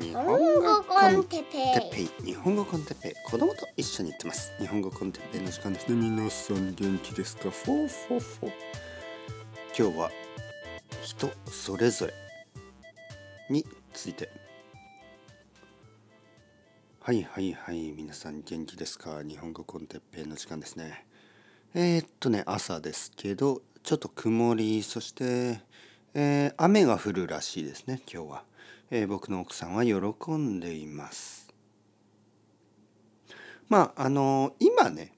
日本語 con テッペてっぺい日本語 con テッペイ。子供と一緒に行ってます。日本語 con テッペイ。の時間ですね皆さん元気ですか？フォーフォーフォー。今日は人それぞれについて。はいはいはい皆さん元気ですか？日本語 con テッペイの時間ですね。えー、っとね朝ですけどちょっと曇りそして、えー雨が降るらしいですね今日は、えー僕の奥さんは喜んでいます。まああの今ね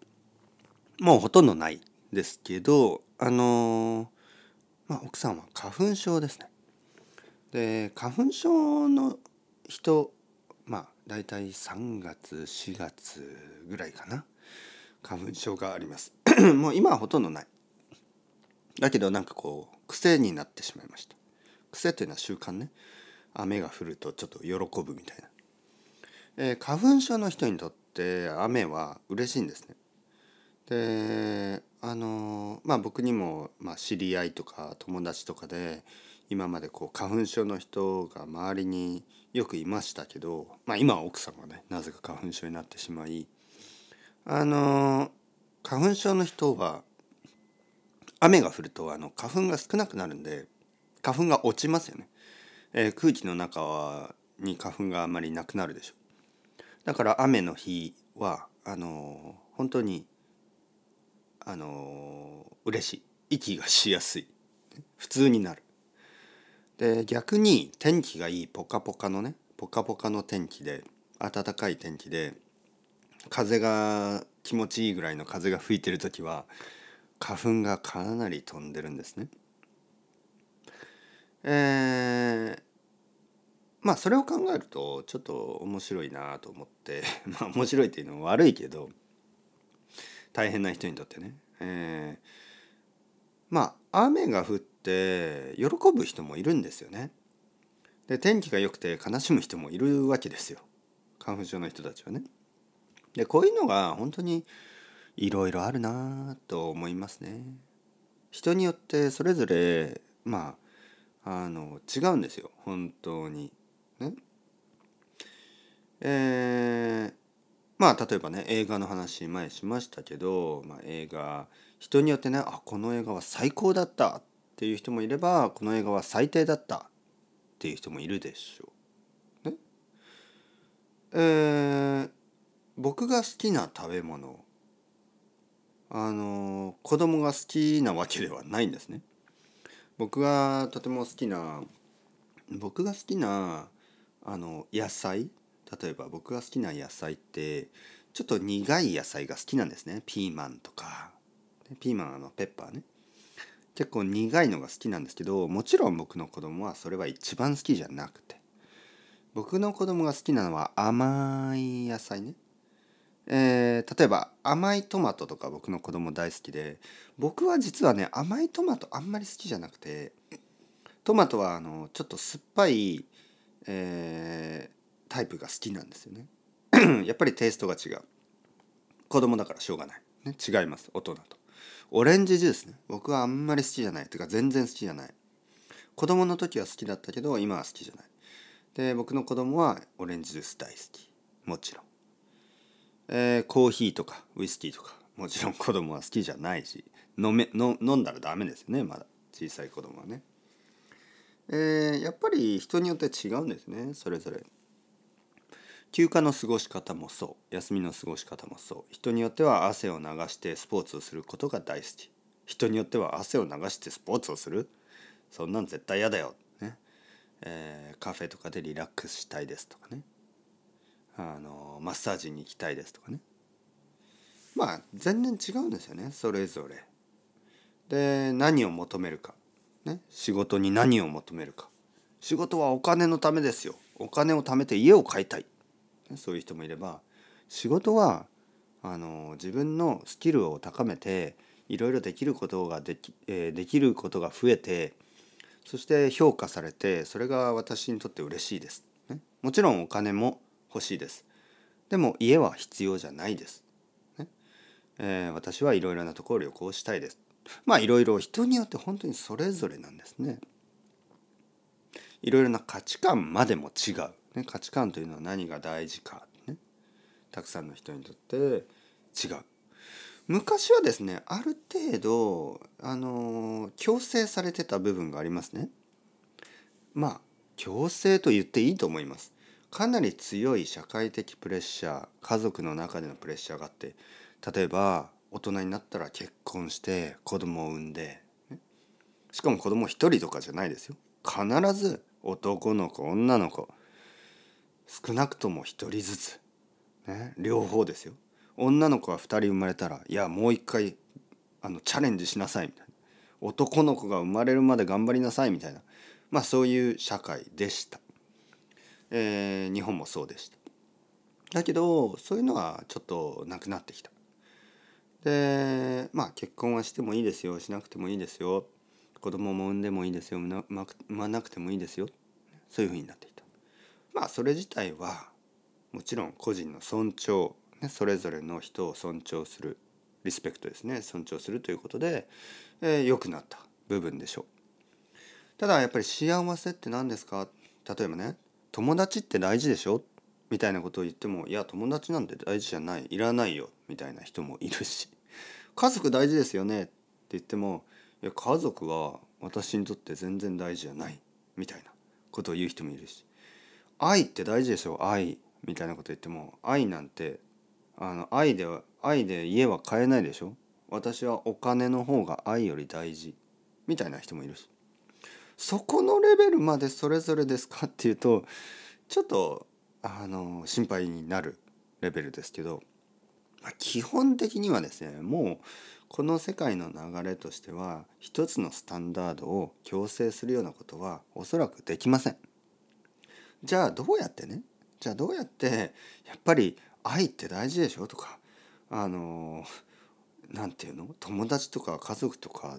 もうほとんどないですけどあのまあ奥さんは花粉症ですね。で花粉症の人まあ大体3月4月ぐらいかな花粉症があります。もう今はほとんどない。だけどなんかこう癖になってしまいました。癖というのは習慣ね。雨が降るとちょっと喜ぶみたいな、えー花粉症の人にとって雨は嬉しいんですね。であのーまあ僕にも、まあ、知り合いとか友達とかで今までこう花粉症の人が周りによくいましたけど、まあ、今は奥さんがねなぜか花粉症になってしまい。あのー花粉症の人は雨が降るとあの花粉が少なくなるんで花粉が落ちますよね、えー空気の中はに花粉があまりなくなるでしょだから雨の日はあのー本当にあのー嬉しい。息がしやすい。普通になる。で逆に天気がいいポカポカのねポカポカの天気で暖かい天気で風が気持ちいいぐらいの風が吹いてる時は花粉がかなり飛んでるんですね。えーまあそれを考えるとちょっと面白いなと思って まあ面白いっていうのは悪いけど大変な人にとってね。えーまあ雨が降って喜ぶ人もいるんですよね。で天気が良くて悲しむ人もいるわけですよ花粉症の人たちはね。でこういうのが本当にいろいろあるなと思いますね。人によってそれぞれまああの違うんですよ本当に。ね。えーまあ例えばね映画の話前しましたけど、まあ、映画人によってねあこの映画は最高だったっていう人もいればこの映画は最低だったっていう人もいるでしょう。ね。えー僕が好きな食べ物あの子供が好きなわけではないんですね。僕がとても好きな僕が好きなあの野菜例えば僕が好きな野菜ってちょっと苦い野菜が好きなんですね。ピーマンとか。ピーマンあのペッパーね。結構苦いのが好きなんですけどもちろん僕の子供はそれは一番好きじゃなくて。僕の子供が好きなのは甘い野菜ね。えー例えば甘いトマトとか僕の子供大好きで僕は実はね甘いトマトあんまり好きじゃなくてトマトはあのちょっと酸っぱい、えータイプが好きなんですよね。やっぱりテイストが違う。子供だからしょうがない、ね、違います。大人と。オレンジジュースね。僕はあんまり好きじゃない。というか全然好きじゃない。子供の時は好きだったけど今は好きじゃない。で僕の子供はオレンジジュース大好き。もちろん。えーコーヒーとかウイスキーとかもちろん子供は好きじゃないし飲めの飲んだらダメですよねまだ。小さい子供はね、えーやっぱり人によって違うんですねそれぞれ。休暇の過ごし方もそう休みの過ごし方もそう。人によっては汗を流してスポーツをすることが大好き。人によっては汗を流してスポーツをする。そんなん絶対嫌だよ、ね。えーカフェとかでリラックスしたいですとかね。あのマッサージに行きたいですとかね。まあ全然違うんですよね。それぞれ。で何を求めるか、ね、仕事に何を求めるか。仕事はお金のためですよ。お金を貯めて家を買いたい。ねそういう人もいれば仕事はあの自分のスキルを高めていろいろできることができ,、えーできることが増えてそして評価されてそれが私にとって嬉しいです、ね、もちろんお金も欲しいです。でも家は必要じゃないです、ね。えー私はいろいろなところを旅行したいです。まあいろいろ人によって本当にそれぞれなんですね。いろいろな価値観までも違う、ね、価値観というのは何が大事か、ね、たくさんの人にとって違う。昔はですねある程度あの強制されてた部分がありますね。まあ強制と言っていいと思います。かなり強い社会的プレッシャー家族の中でのプレッシャーがあって例えば大人になったら結婚して子供を産んで、しかも子供一人とかじゃないですよ。必ず男の子女の子。少なくとも一人ずつ、ね、両方ですよ。女の子は2人生まれたらいやもう一回あのチャレンジしなさいみたいな。男の子が生まれるまで頑張りなさいみたいな。まあそういう社会でした、えー、日本もそうでした。だけどそういうのはちょっとなくなってきた。でまあ結婚はしてもいいですよしなくてもいいですよ。子供も産んでもいいですよ産まなくてもいいですよ。そういうふうになっていた。まあそれ自体はもちろん個人の尊重ね、それぞれの人を尊重するリスペクトですね。尊重するということで良、えー、くなった部分でしょう。ただやっぱり幸せって何ですか？例えばね友達って大事でしょ？みたいなことを言ってもいや友達なんて大事じゃない。いらないよみたいな人もいるし家族大事ですよね？って言ってもいや家族は私にとって全然大事じゃないみたいなことを言う人もいるし愛って大事でしょ愛みたいなこと言っても愛なんてあの愛で愛で家は買えないでしょ私はお金の方が愛より大事みたいな人もいるし。そこのレベルまでそれぞれですかっていうとちょっとあの心配になるレベルですけど、まあ、基本的にはですねもうこの世界の流れとしては一つのスタンダードを強制するようなことはおそらくできません。じゃあどうやってねじゃあどうやってやっぱり愛って大事でしょとかあの何て言うの友達とか家族とか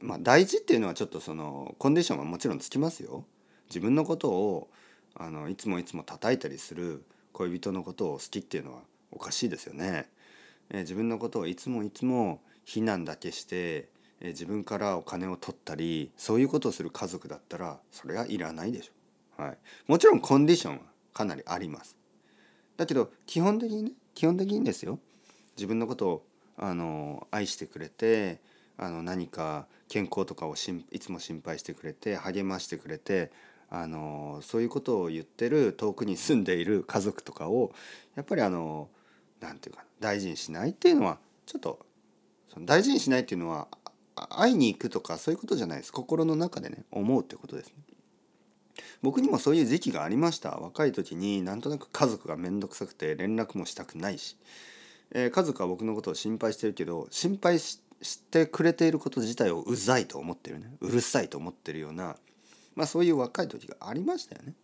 まあ大事っていうのはちょっとそのコンディションはもちろんつきますよ。自分のことをあのいつもいつも叩いたりする恋人のことを好きっていうのはおかしいですよね。え、自分のことをいつもいつも非難だけして、え、自分からお金を取ったりそういうことをする家族だったらそれはいらないでしょ。はい、もちろんコンディションはかなりあります。だけど基本的にね基本的にですよ自分のことをあの愛してくれてあの何か健康とかをしんいつも心配してくれて励ましてくれてあのそういうことを言ってる遠くに住んでいる家族とかをやっぱりあの何て言うか大事にしないっていうのはちょっとその大事にしないっていうのは会いに行くとかそういうことじゃないです。心の中でね思うってことです。ね。僕にもそういう時期がありました。若い時になんとなく家族が面倒くさくて連絡もしたくないし、えー、家族は僕のことを心配してるけど心配してしてくれていること自体をうざいと思ってるね。うるさいと思ってるような、まあ、そういう若い時がありましたよね。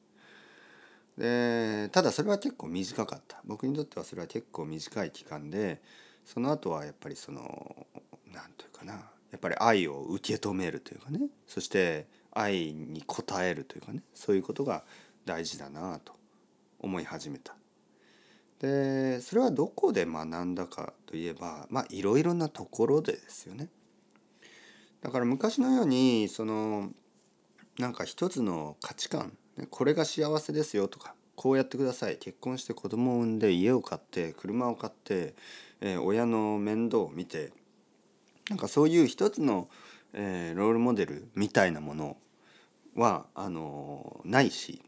でただそれは結構短かった。僕にとってはそれは結構短い期間でその後はやっぱりその何て言うかな。やっぱり愛を受け止めるというかね。そして愛に応えるというかね。そういうことが大事だなと思い始めた。でそれはどこで学んだかといえばまあいろいろなところでですよね。だから昔のようにそのなんか一つの価値観これが幸せですよとかこうやってください結婚して子供を産んで家を買って車を買って、えー、親の面倒を見てなんかそういう一つのえー、ロールモデルみたいなものはあのないし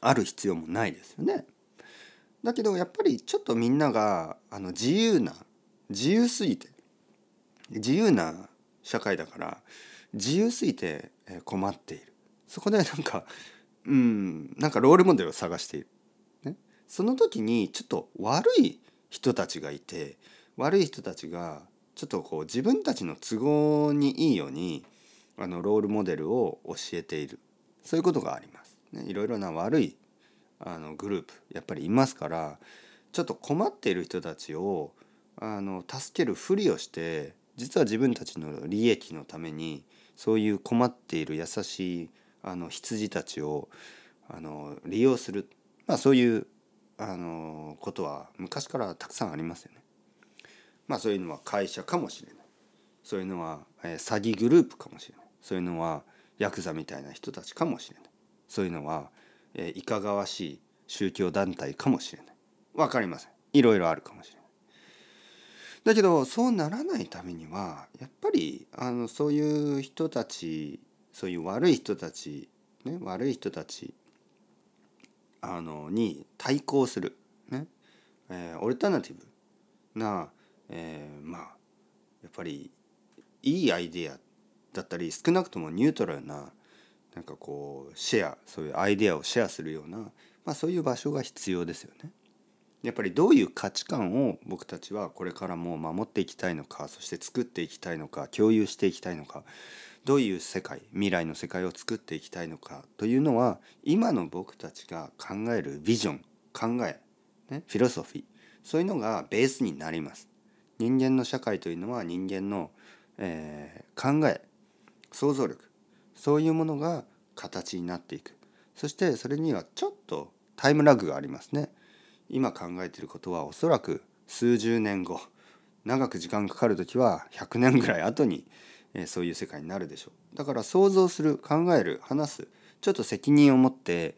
ある必要もないですよね。だけどやっぱりちょっとみんながあの自由な自由すぎて自由な社会だから自由すぎて困っている。そこでなんかうんなんかロールモデルを探している、ね、その時にちょっと悪い人たちがいて悪い人たちがちょっとこう自分たちの都合にいいようにあのロールモデルを教えている。そういうことがあります。ね、いろいろな悪いあのグループやっぱりいますからちょっと困っている人たちをあの助けるふりをして実は自分たちの利益のためにそういう困っている優しいあの羊たちをあの利用する、まあ、そういうあのことは昔からたくさんありますよね。まあそういうのは会社かもしれない。そういうのは、え、詐欺グループかもしれない。そういうのはヤクザみたいな人たちかもしれない。そういうのは、えーいかがわしい宗教団体かもしれない。分かりません。いろいろあるかもしれない。だけどそうならないためにはやっぱりあのそういう人たちそういう悪い人たち、ね、悪い人たちあのに対抗する、ねえーオルタナティブな、えーまあやっぱりいいアイデアだったり少なくともニュートラルななんかこうシェアそういうアイデアをシェアするような、まあ、そういう場所が必要ですよね。やっぱりどういう価値観を僕たちはこれからも守っていきたいのかそして作っていきたいのか共有していきたいのかどういう世界未来の世界を作っていきたいのかというのは今の僕たちが考えるビジョン考え、ね、フィロソフィーそういうのがベースになります。人間の社会というのは人間の、えー考え想像力そういうものが形になっていく。そしてそれにはちょっとタイムラグがありますね。今考えていることはおそらく数十年後長く時間かかる時は100年ぐらい後に、そういう世界になるでしょう。だから想像する考える話すちょっと責任を持って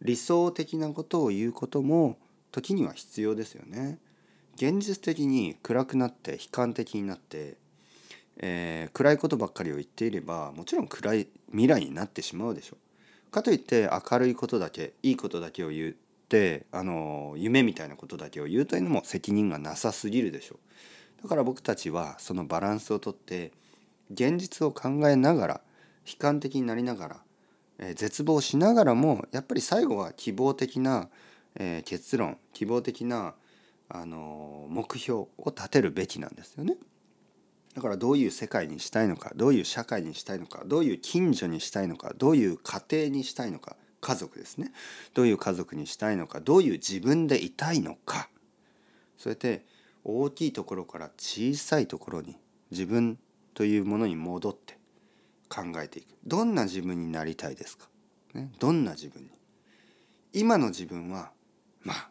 理想的なことを言うことも時には必要ですよね。現実的に暗くなって悲観的になって、えー暗いことばっかりを言っていればもちろん暗い未来になってしまうでしょうかといって明るいことだけいいことだけを言ってあの夢みたいなことだけを言うというのも責任がなさすぎるでしょうだから僕たちはそのバランスをとって現実を考えながら悲観的になりながら、えー絶望しながらもやっぱり最後は希望的な、えー結論希望的な、あの目標を立てるべきなんですよね。だからどういう世界にしたいのかどういう社会にしたいのかどういう近所にしたいのかどういう家庭にしたいのか家族ですね。どういう家族にしたいのかどういう自分でいたいのか。そうやって大きいところから小さいところに自分というものに戻って考えていく。どんな自分になりたいですか、ね、どんな自分に？今の自分はまあ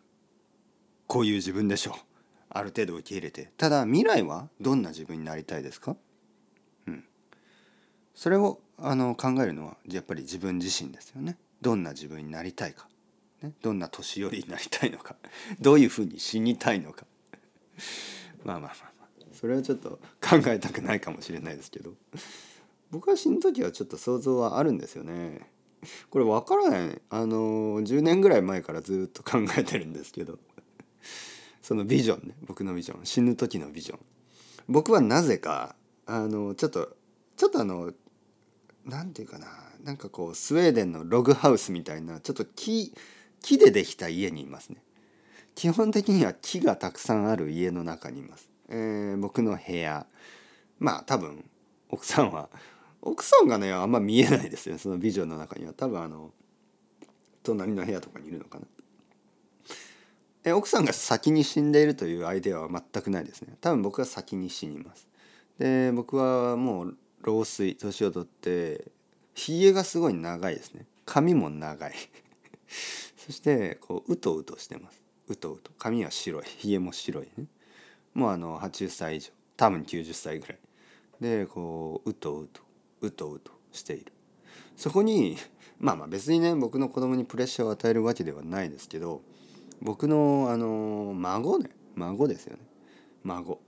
こういう自分でしょう。ある程度受け入れてただ未来はどんな自分になりたいですか？うん。それをあの考えるのはやっぱり自分自身ですよね。どんな自分になりたいか、ね、どんな年寄りになりたいのか。どういうふうに死にたいのか。まあまあまあまあ。それはちょっと考えたくないかもしれないですけど。僕は死ぬ時はちょっと想像はあるんですよね。これわからない。あの10年ぐらい前からずっと考えてるんですけど。そのビジョンね僕のビジョン。死ぬ時のビジョン。僕はなぜかあのちょっとちょっとあのなんていうかななんかこうスウェーデンのログハウスみたいなちょっと木木でできた家にいますね。基本的には木がたくさんある家の中にいます、えー僕の部屋。まあ多分奥さんは奥さんがねあんま見えないですよそのビジョンの中には。多分あの隣の部屋とかにいるのかな。え奥さんが先に死んでいるというアイデアは全くないですね。多分僕が先に死にます。で僕はもう老衰年を取ってひげがすごい長いですね。髪も長い。そしてこううとうとしてます。うとうと。髪は白い。ひげも白いね。もうあの80歳以上。多分90歳ぐらい。でこううとうと。うとうとしている。そこにまあまあ別にね僕の子供にプレッシャーを与えるわけではないですけど僕のあの孫ね。孫ですよね。孫、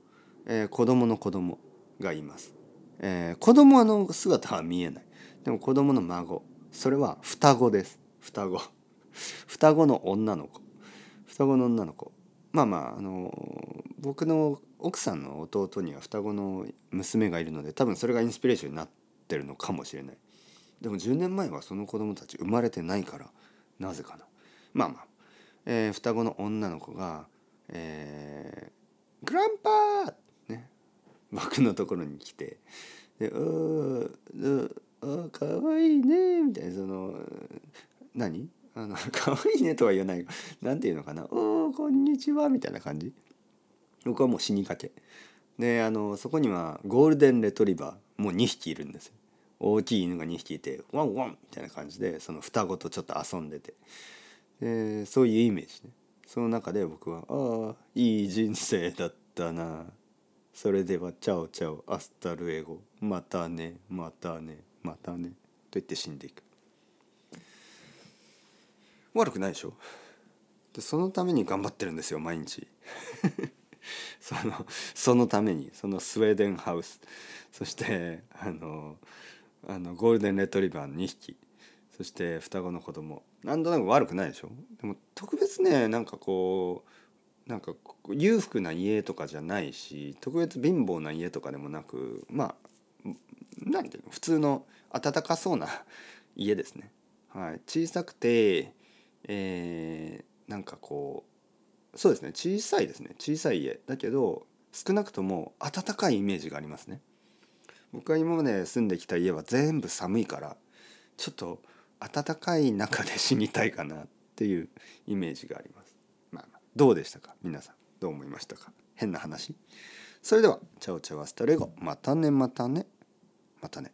えー子供の子供がいます、えー子供の姿は見えない。でも子供の孫。それは双子です。双子。双子の女の子。双子の女の子。まあまああの僕の奥さんの弟には双子の娘がいるので多分それがインスピレーションになってるのかもしれない。でも10年前はその子供たち生まれてないからなぜかな。まあまあ、えー双子の女の子が「えーグランパー!」ね僕のところに来て「でおーうあーかわいいね」みたいなその何？あの 可愛いねとは言わない。がなんていうのかな「おおこんにちは」みたいな感じ。僕はもう死にかけ。であのそこにはゴールデンレトリバーもう2匹いるんですよ。大きい犬が2匹いてワンワンみたいな感じでその双子とちょっと遊んでて。でそういうイメージね。その中で僕は「ああいい人生だったな。それでは ciao ciao hasta luego。またねまたねまたね」と言って死んでいく。悪くないでしょ？でそのために頑張ってるんですよ毎日。そのそのために。そのスウェーデンハウス。そしてあのあのゴールデンレトリバーの2匹。そして双子の子供。なんとなく悪くないでしょ？でも特別ねなんかこうなんか裕福な家とかじゃないし特別貧乏な家とかでもなくまあ何ていうの？普通の温かそうな家ですね。はい、小さくて、えー、なんかこうそうですね。小さいですね。小さい家。だけど少なくとも暖かいイメージがありますね。僕が今まで住んできた家は全部寒いからちょっと暖かい中で死にたいかなっていうイメージがあります。まあ、どうでしたか？皆さんどう思いましたか？変な話。それでは ciao ciao hasta luego。またねまたね。またね。